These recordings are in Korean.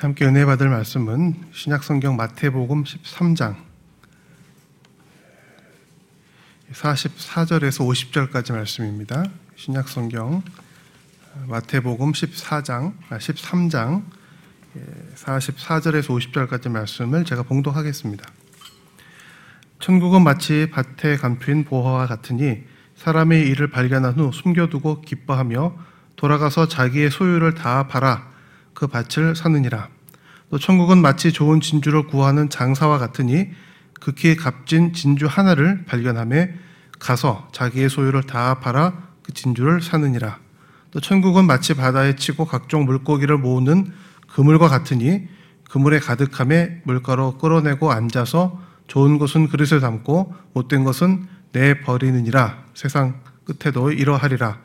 함께 은혜 받을 말씀은 신약 성경 마태복음 13장 44절에서 50절까지 말씀입니다. 신약 성경 마태복음 14장 13장 44절에서 50절까지 말씀을 제가 봉독하겠습니다. 천국은 마치 밭에 감추인 보화와 같으니 사람의 일을 발견한 후 숨겨두고 기뻐하며 돌아가서 자기의 소유를 다 팔아 그 밭을 사느니라. 또 천국은 마치 좋은 진주를 구하는 장사와 같으니 극히 값진 진주 하나를 발견함에 가서 자기의 소유를 다 팔아 그 진주를 사느니라. 또 천국은 마치 바다에 치고 각종 물고기를 모으는 그물과 같으니 그물에 가득함에 물가로 끌어내고 앉아서 좋은 것은 그릇에 담고 못된 것은 내 버리느니라. 세상 끝에도 이러하리라.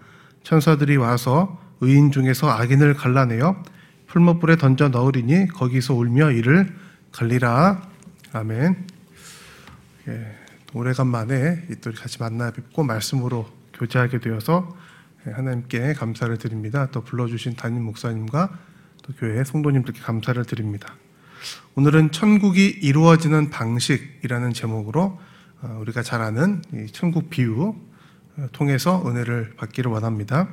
천사들이 와서 의인 중에서 악인을 갈라내어 풀무불에 던져 넣으리니 거기서 울며 이를 갈리라. 아멘. 예, 오래간만에 또 같이 만나 뵙고 말씀으로 교제하게 되어서 예, 하나님께 감사를 드립니다. 또 불러주신 담임 목사님과 또 교회 성도님들께 감사를 드립니다. 오늘은 천국이 이루어지는 방식이라는 제목으로 어, 우리가 잘 아는 천국 비유 어, 통해서 은혜를 받기를 원합니다.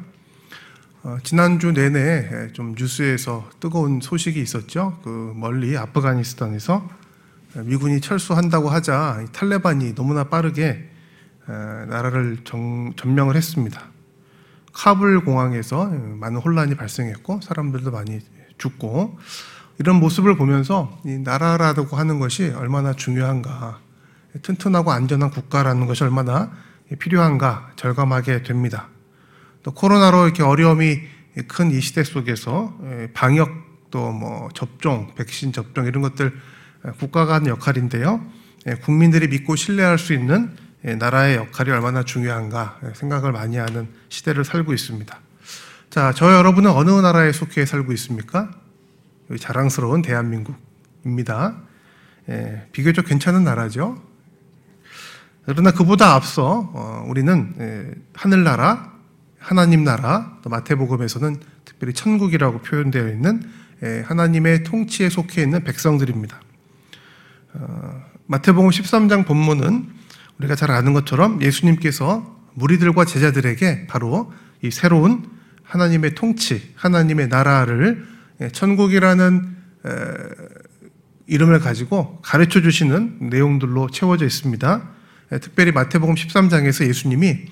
어, 지난주 내내 좀 뉴스에서 뜨거운 소식이 있었죠. 그 멀리 아프가니스탄에서 미군이 철수한다고 하자 탈레반이 너무나 빠르게 나라를 정, 점령을 했습니다. 카불 공항에서 많은 혼란이 발생했고 사람들도 많이 죽고 이런 모습을 보면서 이 나라라고 하는 것이 얼마나 중요한가, 튼튼하고 안전한 국가라는 것이 얼마나 필요한가 절감하게 됩니다. 또 코로나로 이렇게 어려움이 큰 이 시대 속에서 예, 방역 또 뭐 접종, 백신 접종 이런 것들 예, 국가가 하는 역할인데요. 예, 국민들이 믿고 신뢰할 수 있는 나라의 역할이 얼마나 중요한가 생각을 많이 하는 시대를 살고 있습니다. 자, 저 여러분은 어느 나라에 속해 살고 있습니까? 자랑스러운 대한민국입니다. 비교적 괜찮은 나라죠. 그러나 그보다 앞서 어, 우리는 하늘나라, 하나님 나라, 또 마태복음에서는 특별히 천국이라고 표현되어 있는 하나님의 통치에 속해 있는 백성들입니다. 어, 마태복음 13장 본문은 우리가 잘 아는 것처럼 예수님께서 무리들과 제자들에게 바로 이 새로운 하나님의 통치, 하나님의 나라를 천국이라는 이름을 가지고 가르쳐 주시는 내용들로 채워져 있습니다. 특별히 마태복음 13장에서 예수님이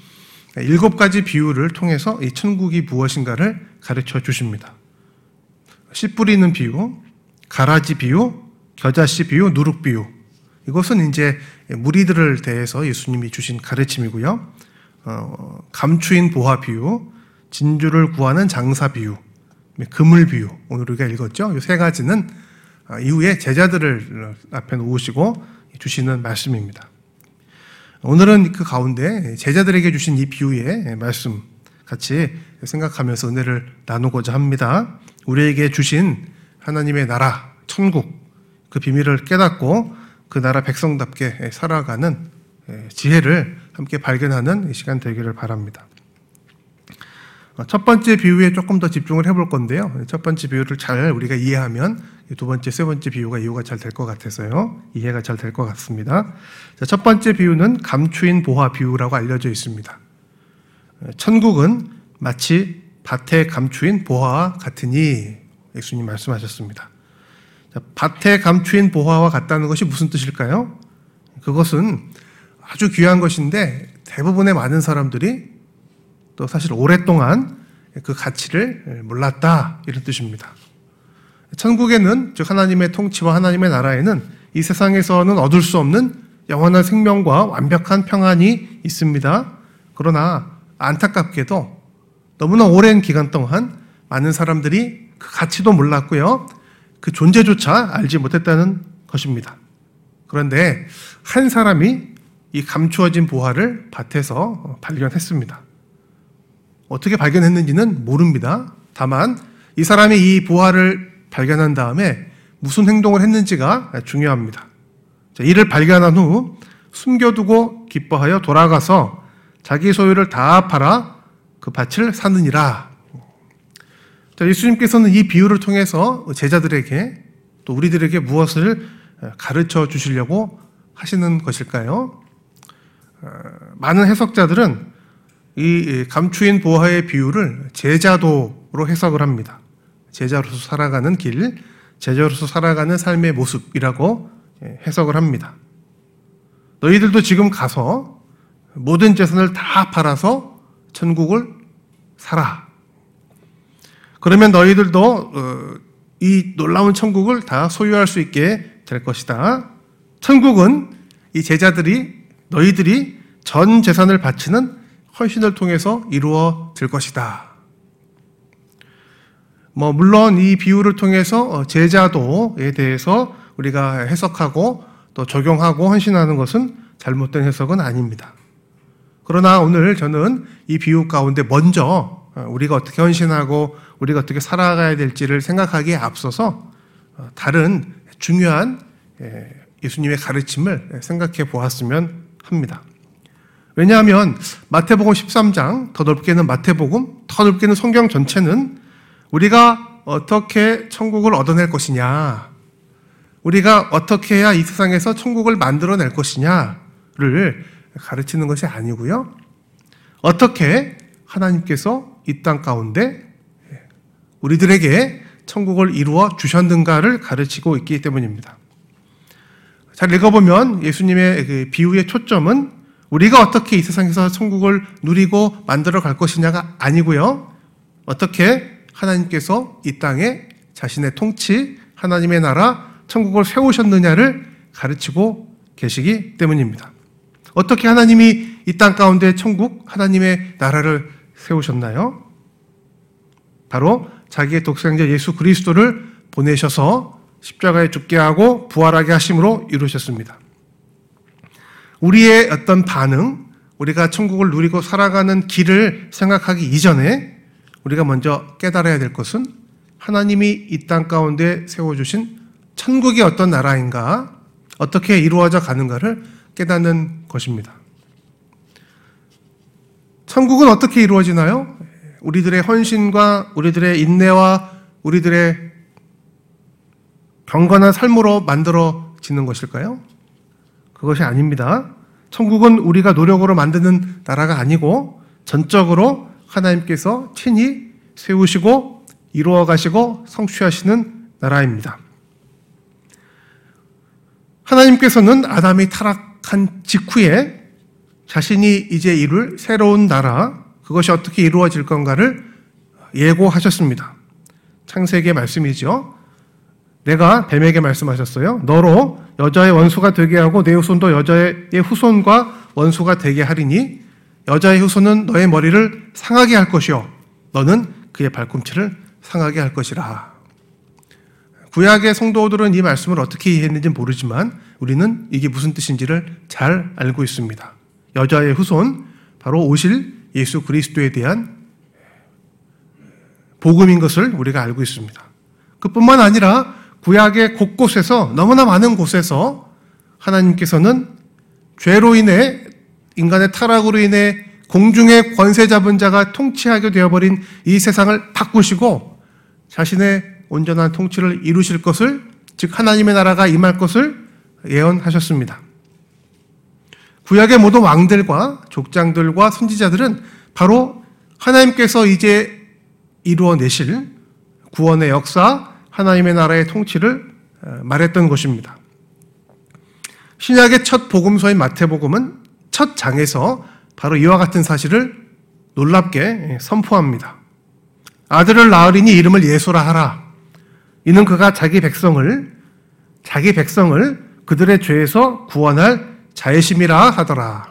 일곱 가지 비유를 통해서 이 천국이 무엇인가를 가르쳐 주십니다. 씨 뿌리는 비유, 가라지 비유, 겨자씨 비유, 누룩 비유. 이것은 이제 무리들을 대해서 예수님이 주신 가르침이고요. 어, 감추인 보화 비유, 진주를 구하는 장사 비유, 그물 비유. 오늘 우리가 읽었죠. 이 세 가지는 어, 이후에 제자들을 앞에 놓으시고 주시는 말씀입니다. 오늘은 그 가운데 제자들에게 주신 이 비유의 말씀 같이 생각하면서 은혜를 나누고자 합니다. 우리에게 주신 하나님의 나라, 천국, 그 비밀을 깨닫고 그 나라 백성답게 살아가는 지혜를 함께 발견하는 시간 되기를 바랍니다. 첫 번째 비유에 조금 더 집중을 해볼 건데요. 첫 번째 비유를 잘 우리가 이해하면 두 번째, 세 번째 비유가 이유가 잘 될 것 같아서요. 이해가 잘 될 것 같습니다. 자, 첫 번째 비유는 감추인 보화 비유라고 알려져 있습니다. 천국은 마치 밭에 감추인 보화와 같으니 예수님 말씀하셨습니다. 자, 밭에 감추인 보화와 같다는 것이 무슨 뜻일까요? 그것은 아주 귀한 것인데 대부분의 많은 사람들이 또 사실 오랫동안 그 가치를 몰랐다 이런 뜻입니다. 천국에는 즉 하나님의 통치와 하나님의 나라에는 이 세상에서는 얻을 수 없는 영원한 생명과 완벽한 평안이 있습니다. 그러나 안타깝게도 너무나 오랜 기간 동안 많은 사람들이 그 가치도 몰랐고요. 그 존재조차 알지 못했다는 것입니다. 그런데 한 사람이 이 감추어진 보화를 밭에서 발견했습니다. 어떻게 발견했는지는 모릅니다. 다만 이 사람이 이 보화를 발견한 다음에 무슨 행동을 했는지가 중요합니다. 자, 이를 발견한 후 숨겨두고 기뻐하여 돌아가서 자기 소유를 다 팔아 그 밭을 사느니라. 자, 예수님께서는 이 비유를 통해서 제자들에게 또 우리들에게 무엇을 가르쳐 주시려고 하시는 것일까요? 어, 많은 해석자들은 이 감추인 보화의 비유를 제자도로 해석을 합니다. 제자로서 살아가는 길, 제자로서 살아가는 삶의 모습이라고 해석을 합니다. 너희들도 지금 가서 모든 재산을 다 팔아서 천국을 살아. 그러면 너희들도 어, 이 놀라운 천국을 다 소유할 수 있게 될 것이다. 천국은 이 제자들이 너희들이 전 재산을 바치는 헌신을 통해서 이루어질 것이다. 뭐 물론 이 비유를 통해서 어, 제자도에 대해서 우리가 해석하고 또 적용하고 헌신하는 것은 잘못된 해석은 아닙니다. 그러나 오늘 저는 이 비유 가운데 먼저 어, 우리가 어떻게 헌신하고 우리가 어떻게 살아가야 될지를 생각하기에 앞서서 어, 다른 중요한 예, 예수님의 가르침을 생각해 보았으면 합니다. 왜냐하면 마태복음 13장, 더 넓게는 마태복음, 더 넓게는 성경 전체는 우리가 어떻게 천국을 얻어낼 것이냐, 우리가 어떻게 해야 이 세상에서 천국을 만들어낼 것이냐를 가르치는 것이 아니고요. 어떻게 하나님께서 이 땅 가운데 우리들에게 천국을 이루어 주셨는가를 가르치고 있기 때문입니다. 잘 읽어보면 예수님의 그 비유의 초점은 우리가 어떻게 이 세상에서 천국을 누리고 만들어 갈 것이냐가 아니고요. 어떻게 하나님께서 이 땅에 자신의 통치, 하나님의 나라, 천국을 세우셨느냐를 가르치고 계시기 때문입니다. 어떻게 하나님이 이 땅 가운데 천국, 하나님의 나라를 세우셨나요? 바로 자기의 독생자 예수 그리스도를 보내셔서 십자가에 죽게 하고 부활하게 하심으로 이루셨습니다. 우리의 어떤 반응, 우리가 천국을 누리고 살아가는 길을 생각하기 이전에 우리가 먼저 깨달아야 될 것은 하나님이 이 땅 가운데 세워주신 천국이 어떤 나라인가, 어떻게 이루어져 가는가를 깨닫는 것입니다. 천국은 어떻게 이루어지나요? 우리들의 헌신과 우리들의 인내와 우리들의 경건한 삶으로 만들어지는 것일까요? 그것이 아닙니다. 천국은 우리가 노력으로 만드는 나라가 아니고 전적으로 하나님께서 친히 세우시고 이루어 가시고 성취하시는 나라입니다. 하나님께서는 아담이 타락한 직후에 자신이 이제 이룰 새로운 나라, 그것이 어떻게 이루어질 건가를 예고하셨습니다. 창세기의 말씀이죠. 내가 뱀에게 말씀하셨어요. 너로 여자의 원수가 되게 하고 내 후손도 여자의 후손과 원수가 되게 하리니 여자의 후손은 너의 머리를 상하게 할 것이요 너는 그의 발꿈치를 상하게 할 것이라. 구약의 성도들은 이 말씀을 어떻게 이해했는지 모르지만 우리는 이게 무슨 뜻인지를 잘 알고 있습니다. 여자의 후손 바로 오실 예수 그리스도에 대한 복음인 것을 우리가 알고 있습니다. 그뿐만 아니라 구약의 곳곳에서 너무나 많은 곳에서 하나님께서는 죄로 인해 인간의 타락으로 인해 공중의 권세 잡은 자가 통치하게 되어버린 이 세상을 바꾸시고 자신의 온전한 통치를 이루실 것을 즉 하나님의 나라가 임할 것을 예언하셨습니다. 구약의 모든 왕들과 족장들과 선지자들은 바로 하나님께서 이제 이루어내실 구원의 역사, 하나님의 나라의 통치를 어, 말했던 것입니다. 신약의 첫 복음서인 마태복음은 첫 장에서 바로 이와 같은 사실을 놀랍게 선포합니다. 아들을 낳으리니 이름을 예수라 하라. 이는 그가 자기 백성을 자기 백성을 그들의 죄에서 구원할 자애심이라 하더라.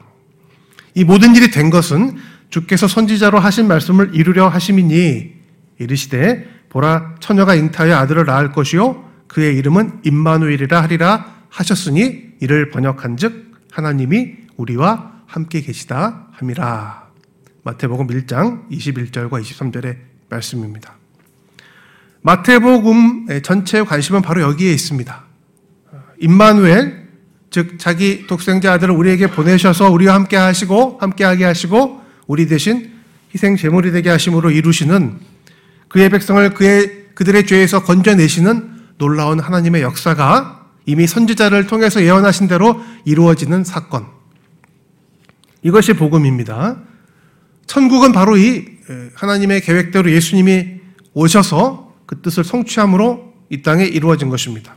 이 모든 일이 된 것은 주께서 선지자로 하신 말씀을 이루려 하심이니 이르시되 보라 처녀가 잉타하여 아들을 낳을 것이요 그의 이름은 임마누엘이라 하리라 하셨으니 이를 번역한즉 하나님이 우리와 함께 계시다 함이라. 마태복음 1장 21절과 23절의 말씀입니다. 마태복음 전체의 관심은 바로 여기에 있습니다. 임마누엘 즉 자기 독생자 아들을 우리에게 보내셔서 우리와 함께 하시고 함께하게 하시고 우리 대신 희생 제물이 되게 하심으로 이루시는 그의 백성을 그의 그들의 죄에서 건져내시는 놀라운 하나님의 역사가 이미 선지자를 통해서 예언하신 대로 이루어지는 사건. 이것이 복음입니다. 천국은 바로 이 하나님의 계획대로 예수님이 오셔서 그 뜻을 성취함으로 이 땅에 이루어진 것입니다.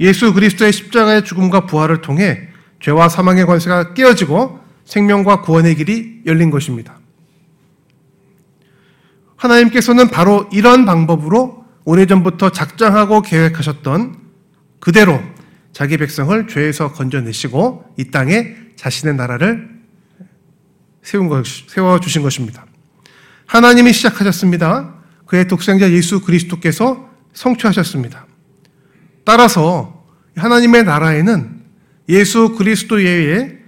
예수 그리스도의 십자가의 죽음과 부활을 통해 죄와 사망의 관세가 깨어지고 생명과 구원의 길이 열린 것입니다. 하나님께서는 바로 이런 방법으로 오래전부터 작정하고 계획하셨던 그대로 자기 백성을 죄에서 건져내시고 이 땅에 자신의 나라를 세운 것, 세워주신 것입니다. 하나님이 시작하셨습니다. 그의 독생자 예수 그리스도께서 성취하셨습니다. 따라서 하나님의 나라에는 예수 그리스도 외에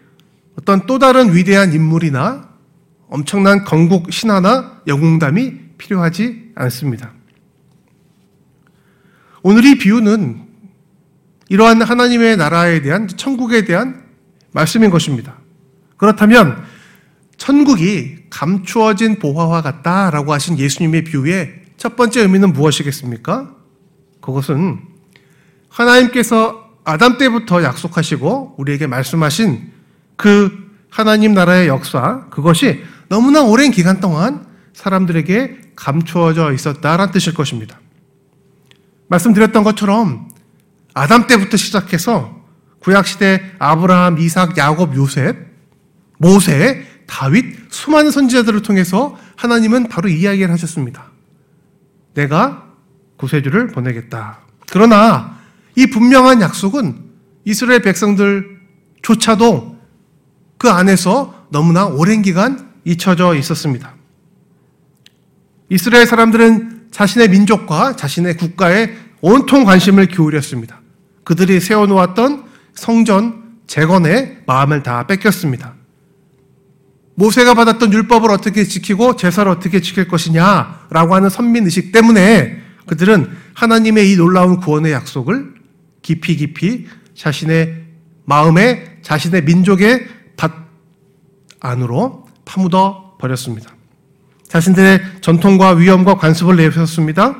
어떤 또 다른 위대한 인물이나 엄청난 건국 신화나 영웅담이 필요하지 않습니다. 오늘 이 비유는 이러한 하나님의 나라에 대한 천국에 대한 말씀인 것입니다. 그렇다면 천국이 감추어진 보화와 같다라고 하신 예수님의 비유의 첫 번째 의미는 무엇이겠습니까? 그것은 하나님께서 아담 때부터 약속하시고 우리에게 말씀하신 그 하나님 나라의 역사, 그것이 너무나 오랜 기간 동안 사람들에게 감추어져 있었다라는 뜻일 것입니다. 말씀드렸던 것처럼 아담 때부터 시작해서 구약시대 아브라함, 이삭, 야곱, 요셉, 모세, 다윗, 수많은 선지자들을 통해서 하나님은 바로 이 이야기를 하셨습니다. 내가 구세주를 보내겠다. 그러나 이 분명한 약속은 이스라엘 백성들조차도 그 안에서 너무나 오랜 기간 잊혀져 있었습니다. 이스라엘 사람들은 자신의 민족과 자신의 국가에 온통 관심을 기울였습니다. 그들이 세워놓았던 성전 재건에 마음을 다 뺏겼습니다. 모세가 받았던 율법을 어떻게 지키고 제사를 어떻게 지킬 것이냐라고 하는 선민 의식 때문에 그들은 하나님의 이 놀라운 구원의 약속을 깊이 깊이 자신의 마음에 자신의 민족의 밭 안으로 파묻어 버렸습니다. 자신들의 전통과 위험과 관습을 내세웠습니다.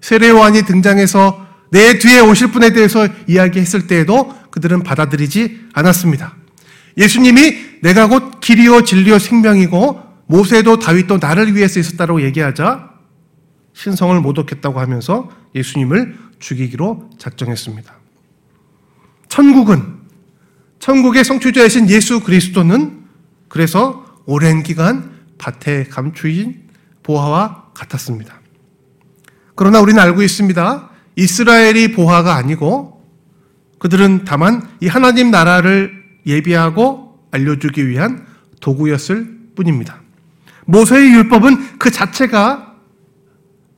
세례요한이 등장해서 내 뒤에 오실 분에 대해서 이야기했을 때에도 그들은 받아들이지 않았습니다. 예수님이 내가 곧 길이요 진리요 생명이고 모세도 다윗도 나를 위해서 있었다고 얘기하자 신성을 모독했다고 하면서 예수님을 죽이기로 작정했습니다. 천국은 천국의 성취자이신 예수 그리스도는 그래서 오랜 기간 밭에 감추인 보화와 같았습니다. 그러나 우리는 알고 있습니다. 이스라엘이 보화가 아니고 그들은 다만 이 하나님 나라를 예비하고 알려주기 위한 도구였을 뿐입니다. 모세의 율법은 그 자체가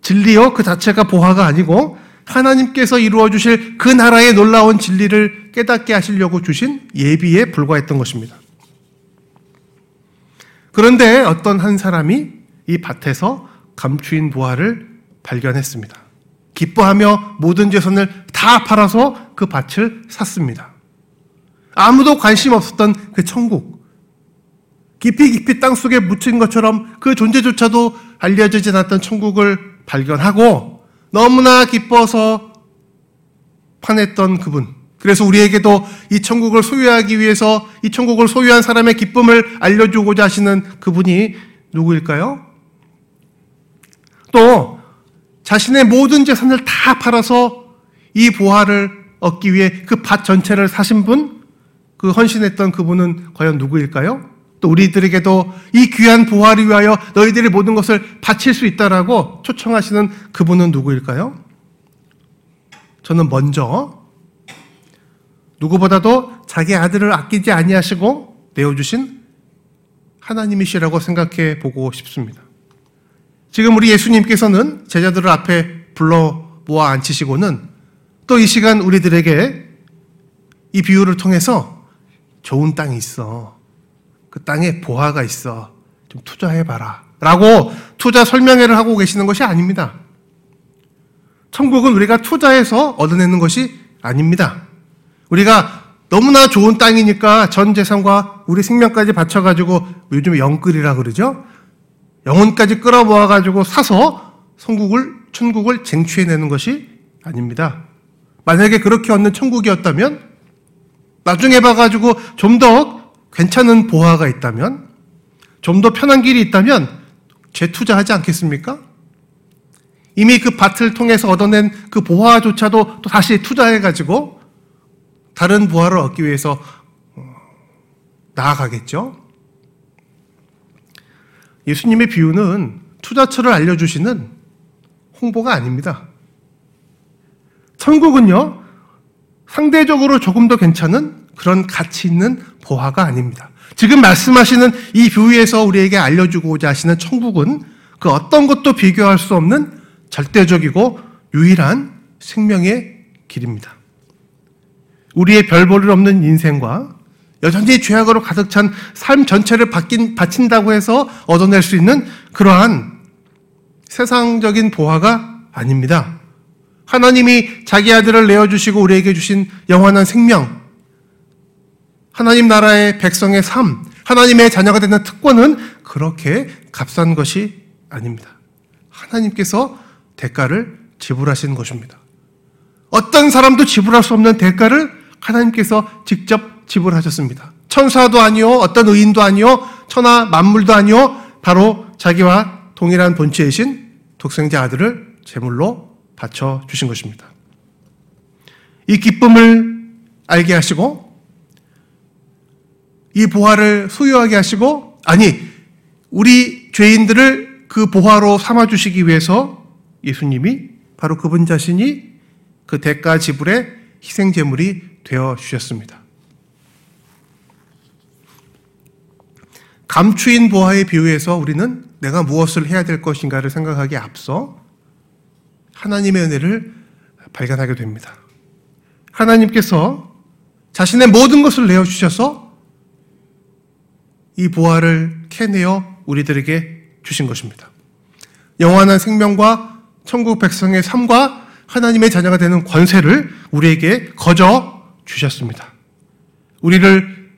진리요, 그 자체가 보화가 아니고 하나님께서 이루어 주실 그 나라의 놀라운 진리를 깨닫게 하시려고 주신 예비에 불과했던 것입니다. 그런데 어떤 한 사람이 이 밭에서 감추인 보화를 발견했습니다. 기뻐하며 모든 재산을 다 팔아서 그 밭을 샀습니다. 아무도 관심 없었던 그 천국. 깊이 깊이 땅 속에 묻힌 것처럼 그 존재조차도 알려지지 않았던 천국을 발견하고 너무나 기뻐서 판했던 그분. 그래서 우리에게도 이 천국을 소유하기 위해서 이 천국을 소유한 사람의 기쁨을 알려주고자 하시는 그분이 누구일까요? 또 자신의 모든 재산을 다 팔아서 이 보화를 얻기 위해 그 밭 전체를 사신 분, 그 헌신했던 그분은 과연 누구일까요? 또 우리들에게도 이 귀한 보화를 위하여 너희들이 모든 것을 바칠 수 있다라고 초청하시는 그분은 누구일까요? 저는 먼저 누구보다도 자기 아들을 아끼지 아니하시고 내어주신 하나님이시라고 생각해 보고 싶습니다. 지금 우리 예수님께서는 제자들을 앞에 불러 모아 앉히시고는 또 이 시간 우리들에게 이 비유를 통해서 좋은 땅이 있어. 그 땅에 보화가 있어. 좀 투자해봐라. 라고 투자 설명회를 하고 계시는 것이 아닙니다. 천국은 우리가 투자해서 얻어내는 것이 아닙니다. 우리가 너무나 좋은 땅이니까 전 재산과 우리 생명까지 바쳐가지고 요즘에 영끌이라 그러죠? 영혼까지 끌어모아가지고 사서 성국을 천국을 쟁취해내는 것이 아닙니다. 만약에 그렇게 얻는 천국이었다면 나중에 봐가지고 좀 더 괜찮은 보화가 있다면 좀 더 편한 길이 있다면 재투자하지 않겠습니까? 이미 그 밭을 통해서 얻어낸 그 보화조차도 또 다시 투자해가지고 다른 보화를 얻기 위해서 어, 나아가겠죠? 예수님의 비유는 투자처를 알려주시는 홍보가 아닙니다. 천국은요, 상대적으로 조금 더 괜찮은 그런 가치 있는 보화가 아닙니다. 지금 말씀하시는 이 비유에서 우리에게 알려주고자 하시는 천국은 그 어떤 것도 비교할 수 없는 절대적이고 유일한 생명의 길입니다. 우리의 별볼일 없는 인생과 여전히 죄악으로 가득 찬 삶 전체를 바뀐, 바친다고 해서 얻어낼 수 있는 그러한 세상적인 보화가 아닙니다. 하나님이 자기 아들을 내어주시고 우리에게 주신 영원한 생명, 하나님 나라의 백성의 삶, 하나님의 자녀가 되는 특권은 그렇게 값싼 것이 아닙니다. 하나님께서 대가를 지불하신 것입니다. 어떤 사람도 지불할 수 없는 대가를 하나님께서 직접 지불하셨습니다. 천사도 아니요, 어떤 의인도 아니요, 천하 만물도 아니요, 바로 자기와 동일한 본체이신 독생자 아들을 제물로 바쳐 주신 것입니다. 이 기쁨을 알게 하시고 이 보화를 소유하게 하시고 아니 우리 죄인들을 그 보화로 삼아 주시기 위해서 예수님이 바로 그분 자신이 그 대가 지불의 희생 제물이 되어 주셨습니다. 감추인 보화에 비유해서 우리는 내가 무엇을 해야 될 것인가를 생각하기에 앞서 하나님의 은혜를 발견하게 됩니다. 하나님께서 자신의 모든 것을 내어주셔서 이 보화를 캐내어 우리들에게 주신 것입니다. 영원한 생명과 천국 백성의 삶과 하나님의 자녀가 되는 권세를 우리에게 거저 주셨습니다. 우리를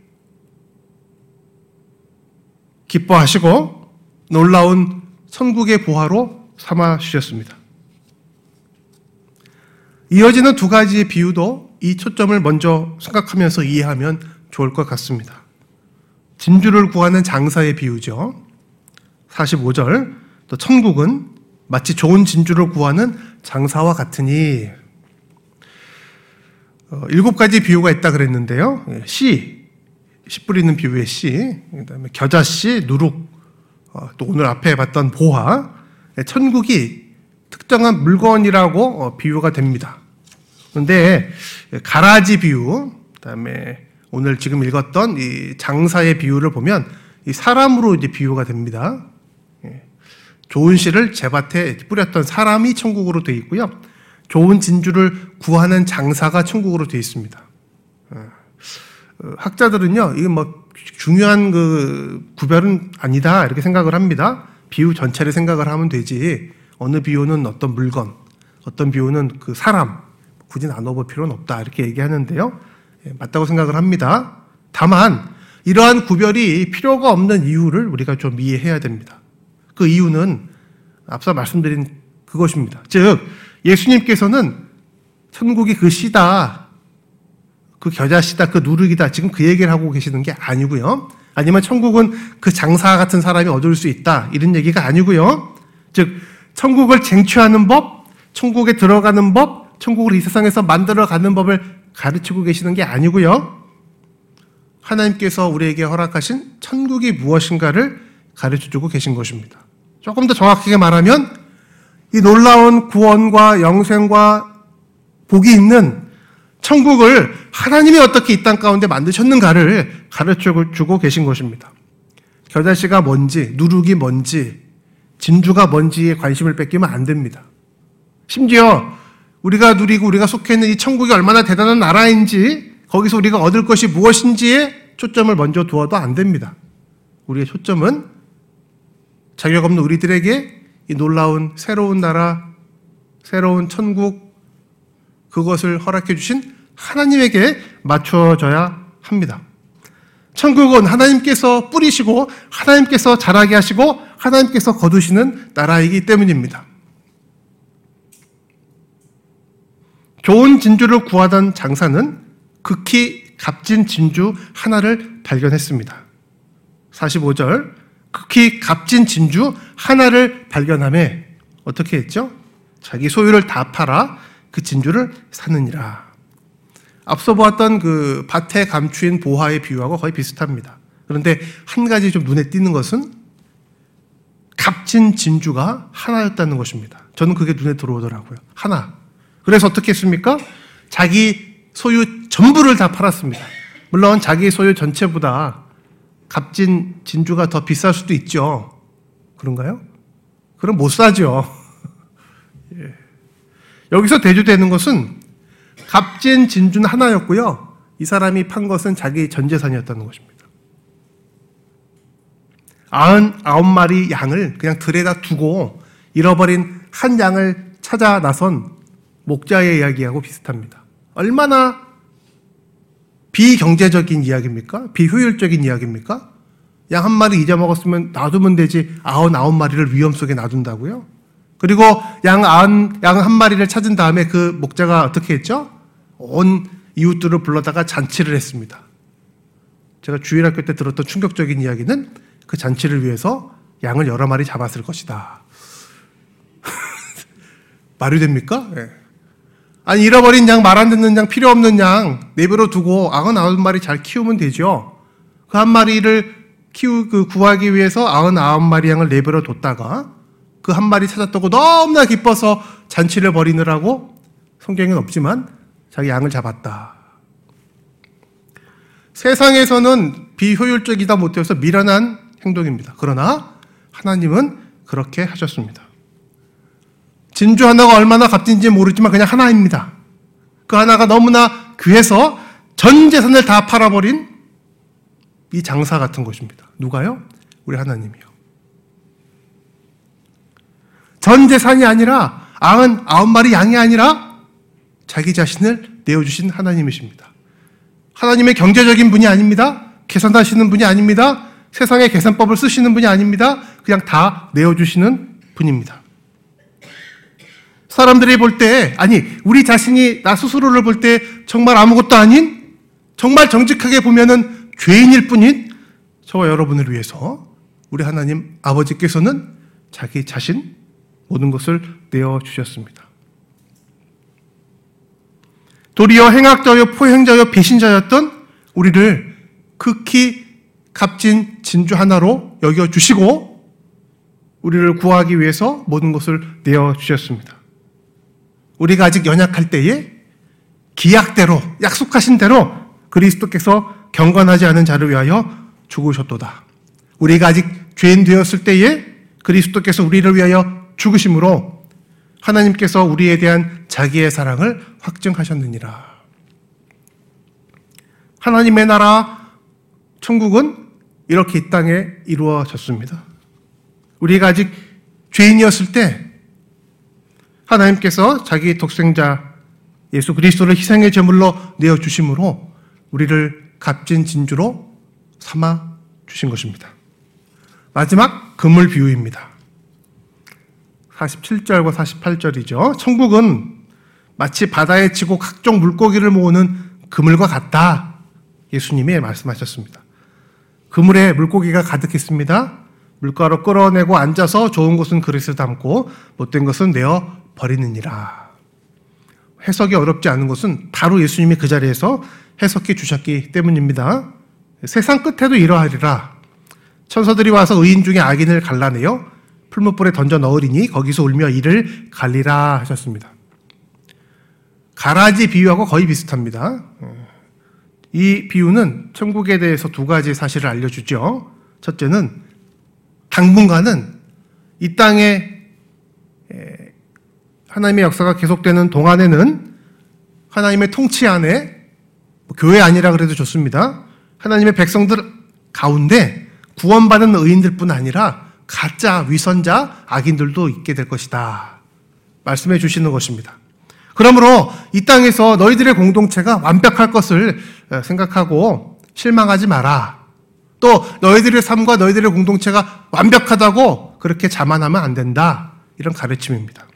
기뻐하시고 놀라운 천국의 보화로 삼아 주셨습니다. 이어지는 두 가지의 비유도 이 초점을 먼저 생각하면서 이해하면 좋을 것 같습니다. 진주를 구하는 장사의 비유죠. 45절. 또 천국은 마치 좋은 진주를 구하는 장사와 같으니 어, 일곱 가지 비유가 있다 그랬는데요. 씨, 씨 뿌리는 비유의 씨, 그다음에 겨자 씨, 누룩, 어, 또 오늘 앞에 봤던 보화, 천국이 특정한 물건이라고 어, 비유가 됩니다. 그런데 가라지 비유, 그다음에 오늘 지금 읽었던 이 장사의 비유를 보면 이 사람으로 이제 비유가 됩니다. 예. 좋은 씨를 제밭에 뿌렸던 사람이 천국으로 되어 있고요. 좋은 진주를 구하는 장사가 천국으로 되어 있습니다. 어, 학자들은요, 이게 뭐 중요한 그 구별은 아니다 이렇게 생각을 합니다. 비유 전체를 생각을 하면 되지. 어느 비유는 어떤 물건, 어떤 비유는 그 사람, 굳이 나눠볼 필요는 없다 이렇게 얘기하는데요. 예, 맞다고 생각을 합니다. 다만 이러한 구별이 필요가 없는 이유를 우리가 좀 이해해야 됩니다. 그 이유는 앞서 말씀드린 그것입니다. 즉 예수님께서는 천국이 그 씨다, 그 겨자씨다, 그 누룩이다 지금 그 얘기를 하고 계시는 게 아니고요. 아니면 천국은 그 장사 같은 사람이 얻을 수 있다 이런 얘기가 아니고요. 즉 천국을 쟁취하는 법, 천국에 들어가는 법, 천국을 이 세상에서 만들어가는 법을 가르치고 계시는 게 아니고요. 하나님께서 우리에게 허락하신 천국이 무엇인가를 가르쳐 주고 계신 것입니다. 조금 더 정확하게 말하면 이 놀라운 구원과 영생과 복이 있는 천국을 하나님이 어떻게 이 땅 가운데 만드셨는가를 가르쳐 주고 계신 것입니다. 겨자씨가 뭔지, 누룩이 뭔지, 진주가 뭔지에 관심을 뺏기면 안 됩니다. 심지어 우리가 누리고 우리가 속해 있는 이 천국이 얼마나 대단한 나라인지 거기서 우리가 얻을 것이 무엇인지에 초점을 먼저 두어도 안 됩니다. 우리의 초점은 자격 없는 우리들에게 이 놀라운 새로운 나라, 새로운 천국, 그것을 허락해 주신 하나님에게 맞춰져야 합니다. 천국은 하나님께서 뿌리시고 하나님께서 자라게 하시고 하나님께서 거두시는 나라이기 때문입니다. 좋은 진주를 구하던 장사는 극히 값진 진주 하나를 발견했습니다. 45절 극히 값진 진주 하나를 발견함에 어떻게 했죠? 자기 소유를 다 팔아 그 진주를 사느니라. 앞서 보았던 그 밭에 감추인 보화의 비유하고 거의 비슷합니다. 그런데 한 가지 좀 눈에 띄는 것은 값진 진주가 하나였다는 것입니다. 저는 그게 눈에 들어오더라고요. 하나. 그래서 어떻게 했습니까? 자기 소유 전부를 다 팔았습니다. 물론 자기 소유 전체보다 값진 진주가 더 비쌀 수도 있죠. 그런가요? 그럼 못 사죠. 예. 여기서 대조되는 것은 값진 진주는 하나였고요. 이 사람이 판 것은 자기 전 재산이었다는 것입니다. 아흔 아홉 마리 양을 그냥 들에다 두고 잃어버린 한 양을 찾아 나선 목자의 이야기하고 비슷합니다. 얼마나 비경제적인 이야기입니까? 비효율적인 이야기입니까? 양 한 마리 잊어먹었으면 놔두면 되지 아흔 아홉 마리를 위험 속에 놔둔다고요? 그리고 양한 마리를 찾은 다음에 그 목자가 어떻게 했죠? 온 이웃들을 불러다가 잔치를 했습니다. 제가 주일학교 때 들었던 충격적인 이야기는 그 잔치를 위해서 양을 여러 마리 잡았을 것이다. 말이 됩니까? 네. 아니 잃어버린 양, 말 안 듣는 양, 필요 없는 양 내버려 두고 아흔 아홉 마리 잘 키우면 되죠. 그 한 마리를 키우 그 구하기 위해서 아흔 아홉 마리 양을 내버려 뒀다가 그 한 마리 찾았다고 너무나 기뻐서 잔치를 벌이느라고 성경에는 없지만 자기 양을 잡았다. 세상에서는 비효율적이다 못해서 미련한 행동입니다. 그러나 하나님은 그렇게 하셨습니다. 진주 하나가 얼마나 값진지 모르지만 그냥 하나입니다. 그 하나가 너무나 귀해서 전 재산을 다 팔아버린 이 장사 같은 것입니다. 누가요? 우리 하나님이요. 전 재산이 아니라 아흔 아홉 마리 양이 아니라 자기 자신을 내어주신 하나님이십니다. 하나님의 경제적인 분이 아닙니다. 계산하시는 분이 아닙니다. 세상의 계산법을 쓰시는 분이 아닙니다. 그냥 다 내어주시는 분입니다. 사람들이 볼 때, 아니, 우리 자신이 나 스스로를 볼 때 정말 아무것도 아닌, 정말 정직하게 보면은 죄인일 뿐인 저와 여러분을 위해서 우리 하나님 아버지께서는 자기 자신 모든 것을 내어주셨습니다. 도리어 행악자요, 포행자요, 배신자였던 우리를 극히 값진 진주 하나로 여겨주시고 우리를 구하기 위해서 모든 것을 내어주셨습니다. 우리가 아직 연약할 때에 기약대로, 약속하신 대로 그리스도께서 경건하지 않은 자를 위하여 죽으셨도다. 우리가 아직 죄인 되었을 때에 그리스도께서 우리를 위하여 죽으심으로 하나님께서 우리에 대한 자기의 사랑을 확증하셨느니라. 하나님의 나라, 천국은 이렇게 이 땅에 이루어졌습니다. 우리가 아직 죄인이었을 때 하나님께서 자기 독생자 예수 그리스도를 희생의 제물로 내어 주심으로 우리를 값진 진주로 삼아 주신 것입니다. 마지막 그물 비유입니다. 47절과 48절이죠. 천국은 마치 바다에 치고 각종 물고기를 모으는 그물과 같다. 예수님이 말씀하셨습니다. 그물에 물고기가 가득했습니다. 물가로 끌어내고 앉아서 좋은 것은 그릇에 담고 못된 것은 내어 버리느니라. 해석이 어렵지 않은 것은 바로 예수님이 그 자리에서 해석해 주셨기 때문입니다. 세상 끝에도 이러하리라. 천사들이 와서 의인 중에 악인을 갈라내어 풀무불에 던져 넣으리니 거기서 울며 이를 갈리라 하셨습니다. 가라지 비유하고 거의 비슷합니다. 이 비유는 천국에 대해서 두 가지 사실을 알려주죠. 첫째는 당분간은 이 땅에 하나님의 역사가 계속되는 동안에는 하나님의 통치 안에 뭐 교회 아니라 그래도 좋습니다. 하나님의 백성들 가운데 구원받은 의인들뿐 아니라 가짜 위선자 악인들도 있게 될 것이다. 말씀해 주시는 것입니다. 그러므로 이 땅에서 너희들의 공동체가 완벽할 것을 어, 생각하고 실망하지 마라. 또 너희들의 삶과 너희들의 공동체가 완벽하다고 그렇게 자만하면 안 된다. 이런 가르침입니다.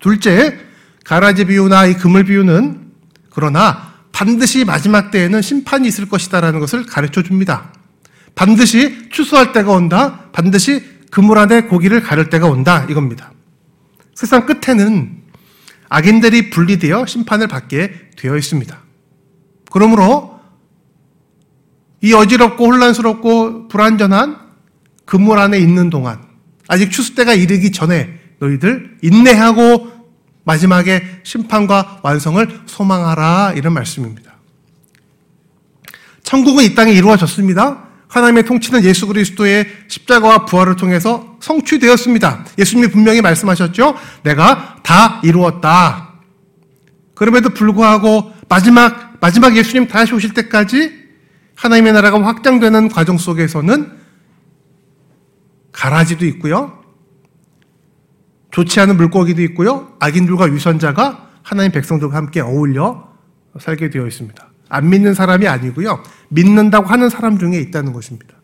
둘째, 가라지 비유나 이 그물 비유는 그러나 반드시 마지막 때에는 심판이 있을 것이다라는 것을 가르쳐 줍니다. 반드시 추수할 때가 온다. 반드시 그물 안에 고기를 가를 때가 온다. 이겁니다. 세상 끝에는 악인들이 분리되어 심판을 받게 되어 있습니다. 그러므로 이 어지럽고 혼란스럽고 불안전한 그물 안에 있는 동안 아직 추수 때가 이르기 전에 너희들 인내하고 마지막에 심판과 완성을 소망하라 이런 말씀입니다. 천국은 이 땅에 이루어졌습니다. 하나님의 통치는 예수 그리스도의 십자가와 부활을 통해서 성취되었습니다. 예수님이 분명히 말씀하셨죠. 내가 다 이루었다. 그럼에도 불구하고 마지막 마지막 예수님 다시 오실 때까지 하나님의 나라가 확장되는 과정 속에서는 가라지도 있고요. 좋지 않은 물고기도 있고요. 악인들과 위선자가 하나님 백성들과 함께 어울려 살게 되어 있습니다. 안 믿는 사람이 아니고요. 믿는다고 하는 사람 중에 있다는 것입니다.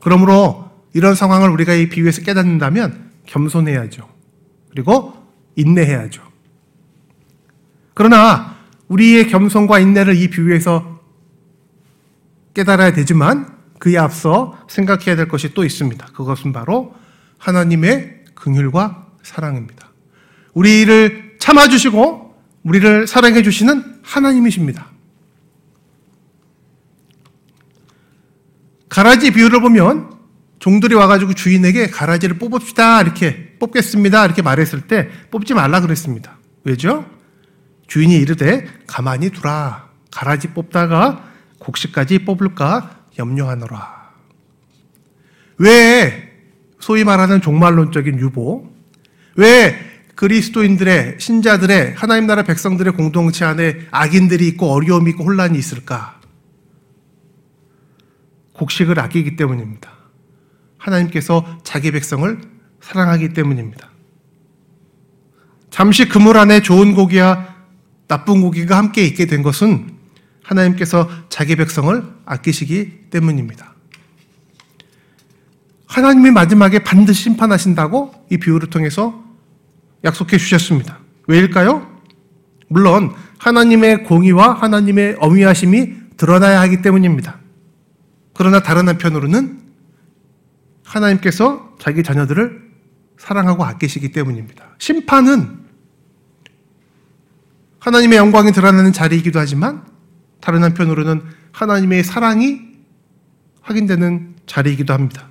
그러므로 이런 상황을 우리가 이 비유에서 깨닫는다면 겸손해야죠. 그리고 인내해야죠. 그러나 우리의 겸손과 인내를 이 비유에서 깨달아야 되지만 그에 앞서 생각해야 될 것이 또 있습니다. 그것은 바로 하나님의 긍휼과 사랑입니다. 우리를 참아 주시고 우리를 사랑해 주시는 하나님이십니다. 가라지 비유를 보면 종들이 와가지고 주인에게 가라지를 뽑읍시다 이렇게 뽑겠습니다 이렇게 말했을 때 뽑지 말라 그랬습니다. 왜죠? 주인이 이르되 가만히 두라 가라지 뽑다가 곡식까지 뽑을까 염려하노라. 왜 소위 말하는 종말론적인 유보, 왜 그리스도인들의 신자들의 하나님 나라 백성들의 공동체 안에 악인들이 있고 어려움이 있고 혼란이 있을까? 곡식을 아끼기 때문입니다. 하나님께서 자기 백성을 사랑하기 때문입니다. 잠시 그물 안에 좋은 고기와 나쁜 고기가 함께 있게 된 것은 하나님께서 자기 백성을 아끼시기 때문입니다. 하나님이 마지막에 반드시 심판하신다고 이 비유를 통해서 약속해 주셨습니다. 왜일까요? 물론 하나님의 공의와 하나님의 어미하심이 드러나야 하기 때문입니다. 그러나 다른 한편으로는 하나님께서 자기 자녀들을 사랑하고 아끼시기 때문입니다. 심판은 하나님의 영광이 드러나는 자리이기도 하지만 다른 한편으로는 하나님의 사랑이 확인되는 자리이기도 합니다.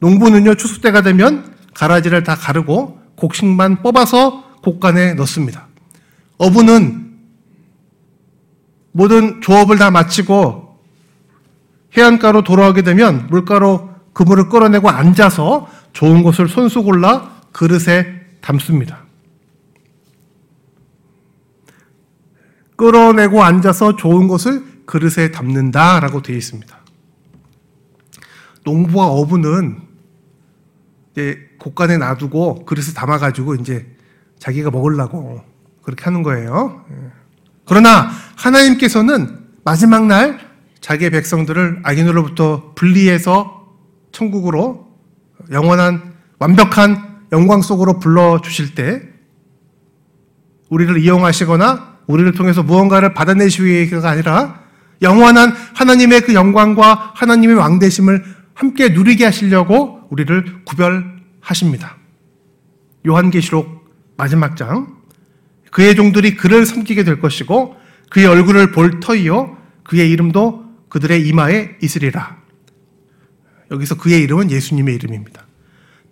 농부는요, 추수 때가 되면 가라지를 다 가르고 곡식만 뽑아서 곡간에 넣습니다. 어부는 모든 조업을 다 마치고 해안가로 돌아오게 되면 물가로 그물을 끌어내고 앉아서 좋은 것을 손수 골라 그릇에 담습니다. 끌어내고 앉아서 좋은 것을 그릇에 담는다라고 되어 있습니다. 농부와 어부는 이제 곡간에 놔두고 그릇에 담아가지고 이제 자기가 먹으려고 그렇게 하는 거예요. 예. 그러나 하나님께서는 마지막 날 자기의 백성들을 악인으로부터 분리해서 천국으로 영원한 완벽한 영광 속으로 불러 주실 때 우리를 이용하시거나 우리를 통해서 무언가를 받아내시기 위해가 아니라 영원한 하나님의 그 영광과 하나님의 왕대심을 함께 누리게 하시려고 우리를 구별하십니다. 요한계시록 마지막 장 그의 종들이 그를 섬기게 될 것이고 그의 얼굴을 볼 터이요 그의 이름도 그들의 이마에 있으리라. 여기서 그의 이름은 예수님의 이름입니다.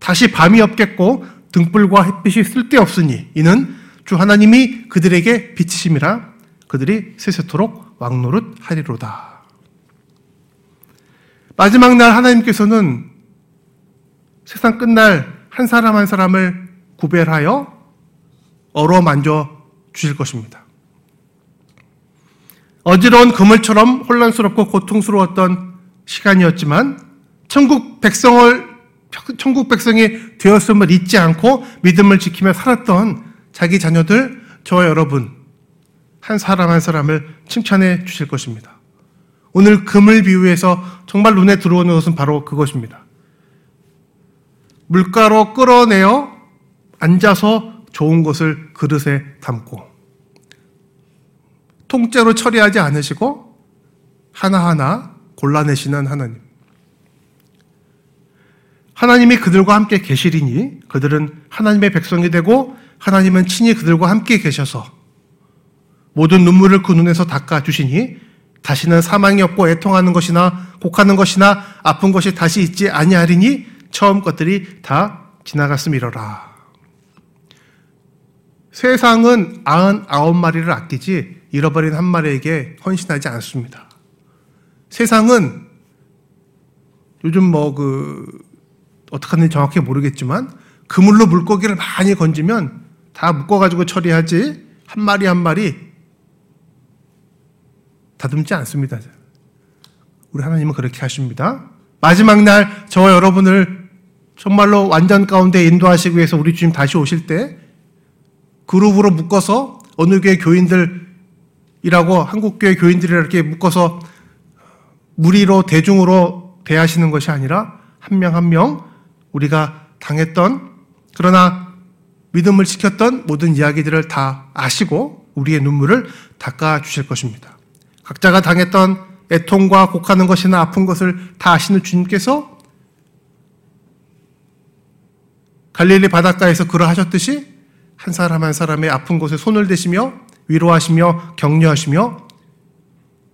다시 밤이 없겠고 등불과 햇빛이 쓸데없으니 이는 주 하나님이 그들에게 비치심이라 그들이 세세토록 왕노릇 하리로다. 마지막 날 하나님께서는 세상 끝날 한 사람 한 사람을 구별하여 어루만져 주실 것입니다. 어지러운 그물처럼 혼란스럽고 고통스러웠던 시간이었지만 천국 백성을 천국 백성이 되었음을 잊지 않고 믿음을 지키며 살았던 자기 자녀들, 저와 여러분, 한 사람 한 사람을 칭찬해 주실 것입니다. 오늘 금을 비유해서 정말 눈에 들어오는 것은 바로 그것입니다. 물가로 끌어내어 앉아서 좋은 것을 그릇에 담고 통째로 처리하지 않으시고 하나하나 골라내시는 하나님. 하나님이 그들과 함께 계시리니 그들은 하나님의 백성이 되고 하나님은 친히 그들과 함께 계셔서 모든 눈물을 그 눈에서 닦아 주시니 다시는 사망이 없고 애통하는 것이나 곡하는 것이나 아픈 것이 다시 있지 아니하리니 처음 것들이 다 지나갔음이러라. 세상은 아흔 아홉 마리를 아끼지 잃어버린 한 마리에게 헌신하지 않습니다. 세상은 요즘 뭐 그 어떻게 하는지 정확히 모르겠지만 그물로 물고기를 많이 건지면 다 묶어가지고 처리하지 한 마리 한 마리 다듬지 않습니다. 우리 하나님은 그렇게 하십니다. 마지막 날 저와 여러분을 정말로 완전 가운데 인도하시기 위해서 우리 주님 다시 오실 때 그룹으로 묶어서 어느 교회 교인들이라고 한국교회 교인들이 이렇게 묶어서 무리로 대중으로 대하시는 것이 아니라 한 명 한 명 우리가 당했던 그러나 믿음을 지켰던 모든 이야기들을 다 아시고 우리의 눈물을 닦아 주실 것입니다. 각자가 당했던 애통과 곡하는 것이나 아픈 것을 다 아시는 주님께서 갈릴리 바닷가에서 그러하셨듯이 한 사람 한 사람의 아픈 곳에 손을 대시며 위로하시며 격려하시며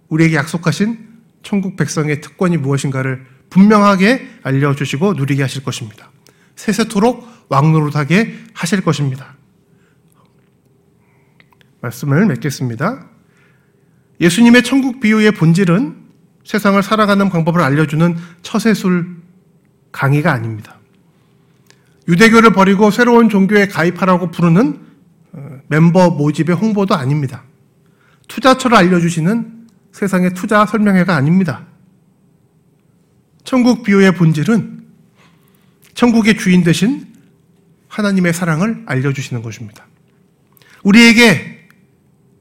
우리에게 약속하신 천국 백성의 특권이 무엇인가를 분명하게 알려주시고 누리게 하실 것입니다. 세세토록 왕노릇하게 하실 것입니다. 말씀을 맺겠습니다. 예수님의 천국 비유의 본질은 세상을 살아가는 방법을 알려주는 처세술 강의가 아닙니다. 유대교를 버리고 새로운 종교에 가입하라고 부르는 어, 멤버 모집의 홍보도 아닙니다. 투자처를 알려주시는 세상의 투자 설명회가 아닙니다. 천국 비유의 본질은 천국의 주인 되신 하나님의 사랑을 알려주시는 것입니다. 우리에게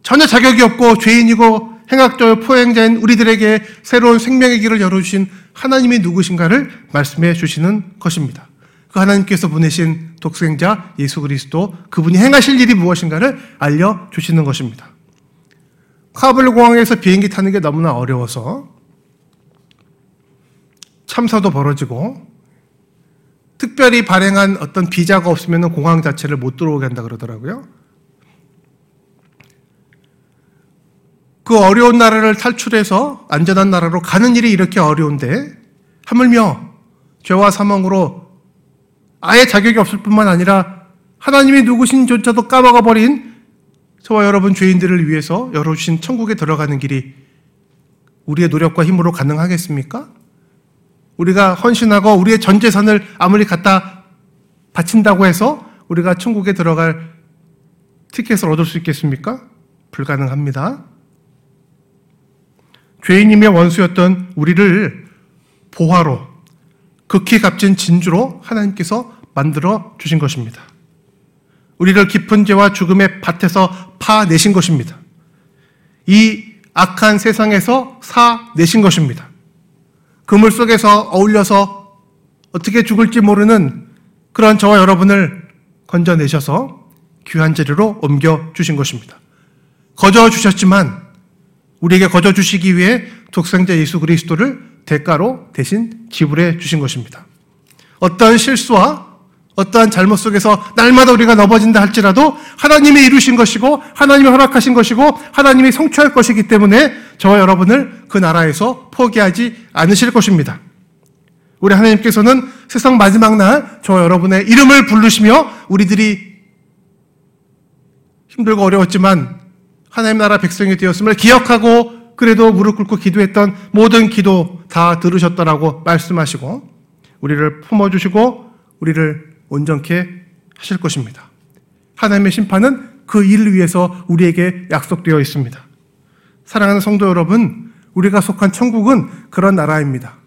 전혀 자격이 없고 죄인이고 행악적 포행자인 우리들에게 새로운 생명의 길을 열어주신 하나님이 누구신가를 말씀해 주시는 것입니다. 그 하나님께서 보내신 독생자 예수 그리스도 그분이 행하실 일이 무엇인가를 알려 주시는 것입니다. 카블 공항에서 비행기 타는 게 너무나 어려워서 참사도 벌어지고 특별히 발행한 어떤 비자가 없으면 공항 자체를 못 들어오게 한다 그러더라고요. 그 어려운 나라를 탈출해서 안전한 나라로 가는 일이 이렇게 어려운데 하물며 죄와 사망으로 아예 자격이 없을 뿐만 아니라 하나님이 누구신조차도 까먹어 버린 저와 여러분 죄인들을 위해서 열어주신 천국에 들어가는 길이 우리의 노력과 힘으로 가능하겠습니까? 우리가 헌신하고 우리의 전 재산을 아무리 갖다 바친다고 해서 우리가 천국에 들어갈 티켓을 얻을 수 있겠습니까? 불가능합니다. 죄인임의 원수였던 우리를 보화로 극히 값진 진주로 하나님께서 만들어 주신 것입니다. 우리를 깊은 죄와 죽음의 밭에서 파내신 것입니다. 이 악한 세상에서 사내신 것입니다. 그물 속에서 어울려서 어떻게 죽을지 모르는 그런 저와 여러분을 건져내셔서 귀한 재료로 옮겨 주신 것입니다. 거저 주셨지만 우리에게 거저 주시기 위해 독생자 예수 그리스도를 대가로 대신 지불해 주신 것입니다. 어떠한 실수와 어떠한 잘못 속에서 날마다 우리가 넘어진다 할지라도 하나님이 이루신 것이고 하나님이 허락하신 것이고 하나님이 성취할 것이기 때문에 저와 여러분을 그 나라에서 포기하지 않으실 것입니다. 우리 하나님께서는 세상 마지막 날 저와 여러분의 이름을 부르시며 우리들이 힘들고 어려웠지만 하나님 나라 백성이 되었음을 기억하고 그래도 무릎 꿇고 기도했던 모든 기도 다 들으셨다라고 말씀하시고 우리를 품어주시고 우리를 온전케 하실 것입니다. 하나님의 심판은 그 일을 위해서 우리에게 약속되어 있습니다. 사랑하는 성도 여러분, 우리가 속한 천국은 그런 나라입니다.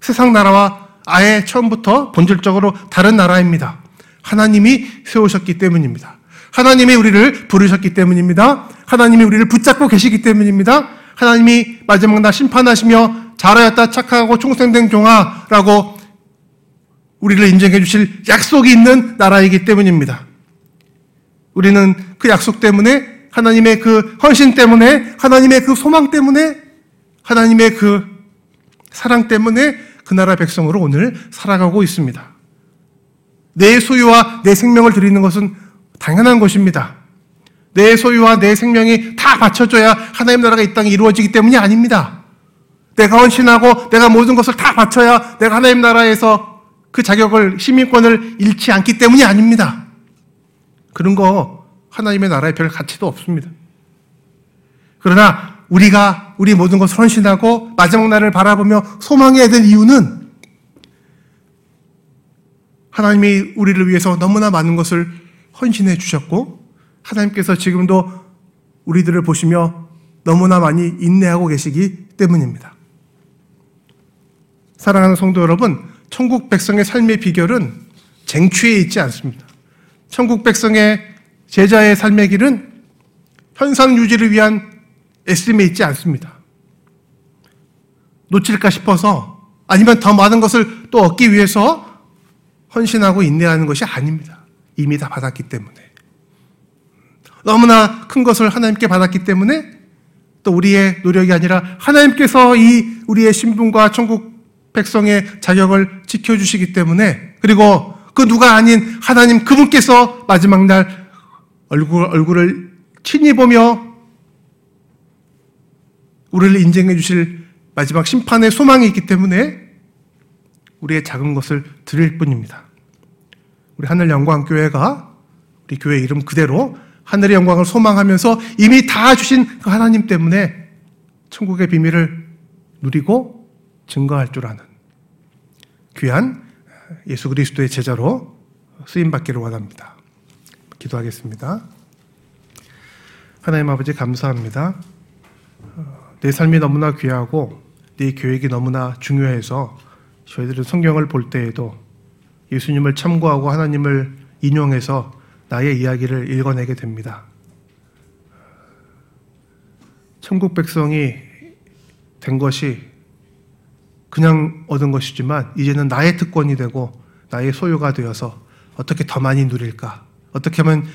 세상 나라와 아예 처음부터 본질적으로 다른 나라입니다. 하나님이 세우셨기 때문입니다. 하나님이 우리를 부르셨기 때문입니다. 하나님이 우리를 붙잡고 계시기 때문입니다. 하나님이 마지막 날 심판하시며 잘하였다 착하고 충성된 종아라고 우리를 인정해 주실 약속이 있는 나라이기 때문입니다. 우리는 그 약속 때문에 하나님의 그 헌신 때문에 하나님의 그 소망 때문에 하나님의 그 사랑 때문에 그 나라 백성으로 오늘 살아가고 있습니다. 내 소유와 내 생명을 드리는 것은 당연한 것입니다. 내 소유와 내 생명이 다 바쳐줘야 하나님 나라가 이 땅에 이루어지기 때문이 아닙니다. 내가 헌신하고 내가 모든 것을 다 바쳐야 내가 하나님 나라에서 그 자격을, 시민권을 잃지 않기 때문이 아닙니다. 그런 거 하나님의 나라에 별 가치도 없습니다. 그러나 우리가 우리 모든 것을 헌신하고 마지막 날을 바라보며 소망해야 될 이유는 하나님이 우리를 위해서 너무나 많은 것을 헌신해 주셨고 하나님께서 지금도 우리들을 보시며 너무나 많이 인내하고 계시기 때문입니다. 사랑하는 성도 여러분, 천국 백성의 삶의 비결은 쟁취에 있지 않습니다. 천국 백성의 제자의 삶의 길은 현상 유지를 위한 애씀에 있지 않습니다. 놓칠까 싶어서 아니면 더 많은 것을 또 얻기 위해서 헌신하고 인내하는 것이 아닙니다. 이미 다 받았기 때문에. 너무나 큰 것을 하나님께 받았기 때문에 또 우리의 노력이 아니라 하나님께서 이 우리의 신분과 천국 백성의 자격을 지켜주시기 때문에 그리고 그 누가 아닌 하나님 그분께서 마지막 날 얼굴, 얼굴을 친히 보며 우리를 인정해 주실 마지막 심판의 소망이 있기 때문에 우리의 작은 것을 드릴 뿐입니다. 우리 하늘 영광 교회가 우리 교회 이름 그대로 하늘의 영광을 소망하면서 이미 다 주신 그 하나님 때문에 천국의 비밀을 누리고 증거할 줄 아는 귀한 예수 그리스도의 제자로 쓰임 받기를 원합니다. 기도하겠습니다. 하나님 아버지 감사합니다. 내 삶이 너무나 귀하고 네 계획이 너무나 중요해서 저희들은 성경을 볼 때에도 예수님을 참고하고 하나님을 인용해서 나의 이야기를 읽어내게 됩니다. 천국 백성이 된 것이 그냥 얻은 것이지만 이제는 나의 특권이 되고 나의 소유가 되어서 어떻게 더 많이 누릴까? 어떻게 하면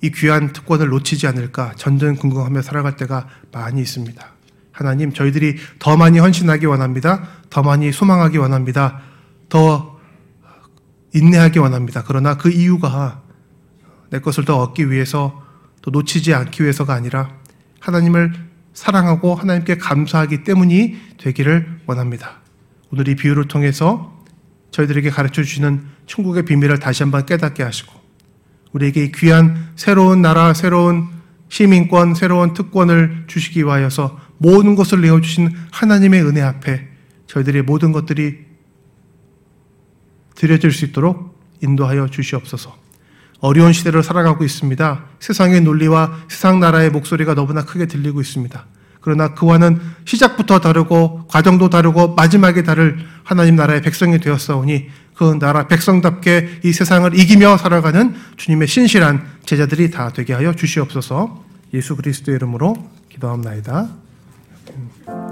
이 귀한 특권을 놓치지 않을까 전전긍긍하며 살아갈 때가 많이 있습니다. 하나님, 저희들이 더 많이 헌신하기 원합니다. 더 많이 소망하기 원합니다. 더 인내하기 원합니다. 그러나 그 이유가 내 것을 더 얻기 위해서 또 놓치지 않기 위해서가 아니라 하나님을 사랑하고 하나님께 감사하기 때문이 되기를 원합니다. 오늘 이 비유를 통해서 저희들에게 가르쳐 주시는 천국의 비밀을 다시 한번 깨닫게 하시고 우리에게 귀한 새로운 나라, 새로운 시민권, 새로운 특권을 주시기 위하여서 모든 것을 내어 주신 하나님의 은혜 앞에 저희들의 모든 것들이 드려질 수 있도록 인도하여 주시옵소서. 어려운 시대를 살아가고 있습니다. 세상의 논리와 세상 나라의 목소리가 너무나 크게 들리고 있습니다. 그러나 그와는 시작부터 다르고 과정도 다르고 마지막에 다를 하나님 나라의 백성이 되었사오니 그 나라 백성답게 이 세상을 이기며 살아가는 주님의 신실한 제자들이 다 되게 하여 주시옵소서 예수 그리스도의 이름으로 기도합나이다.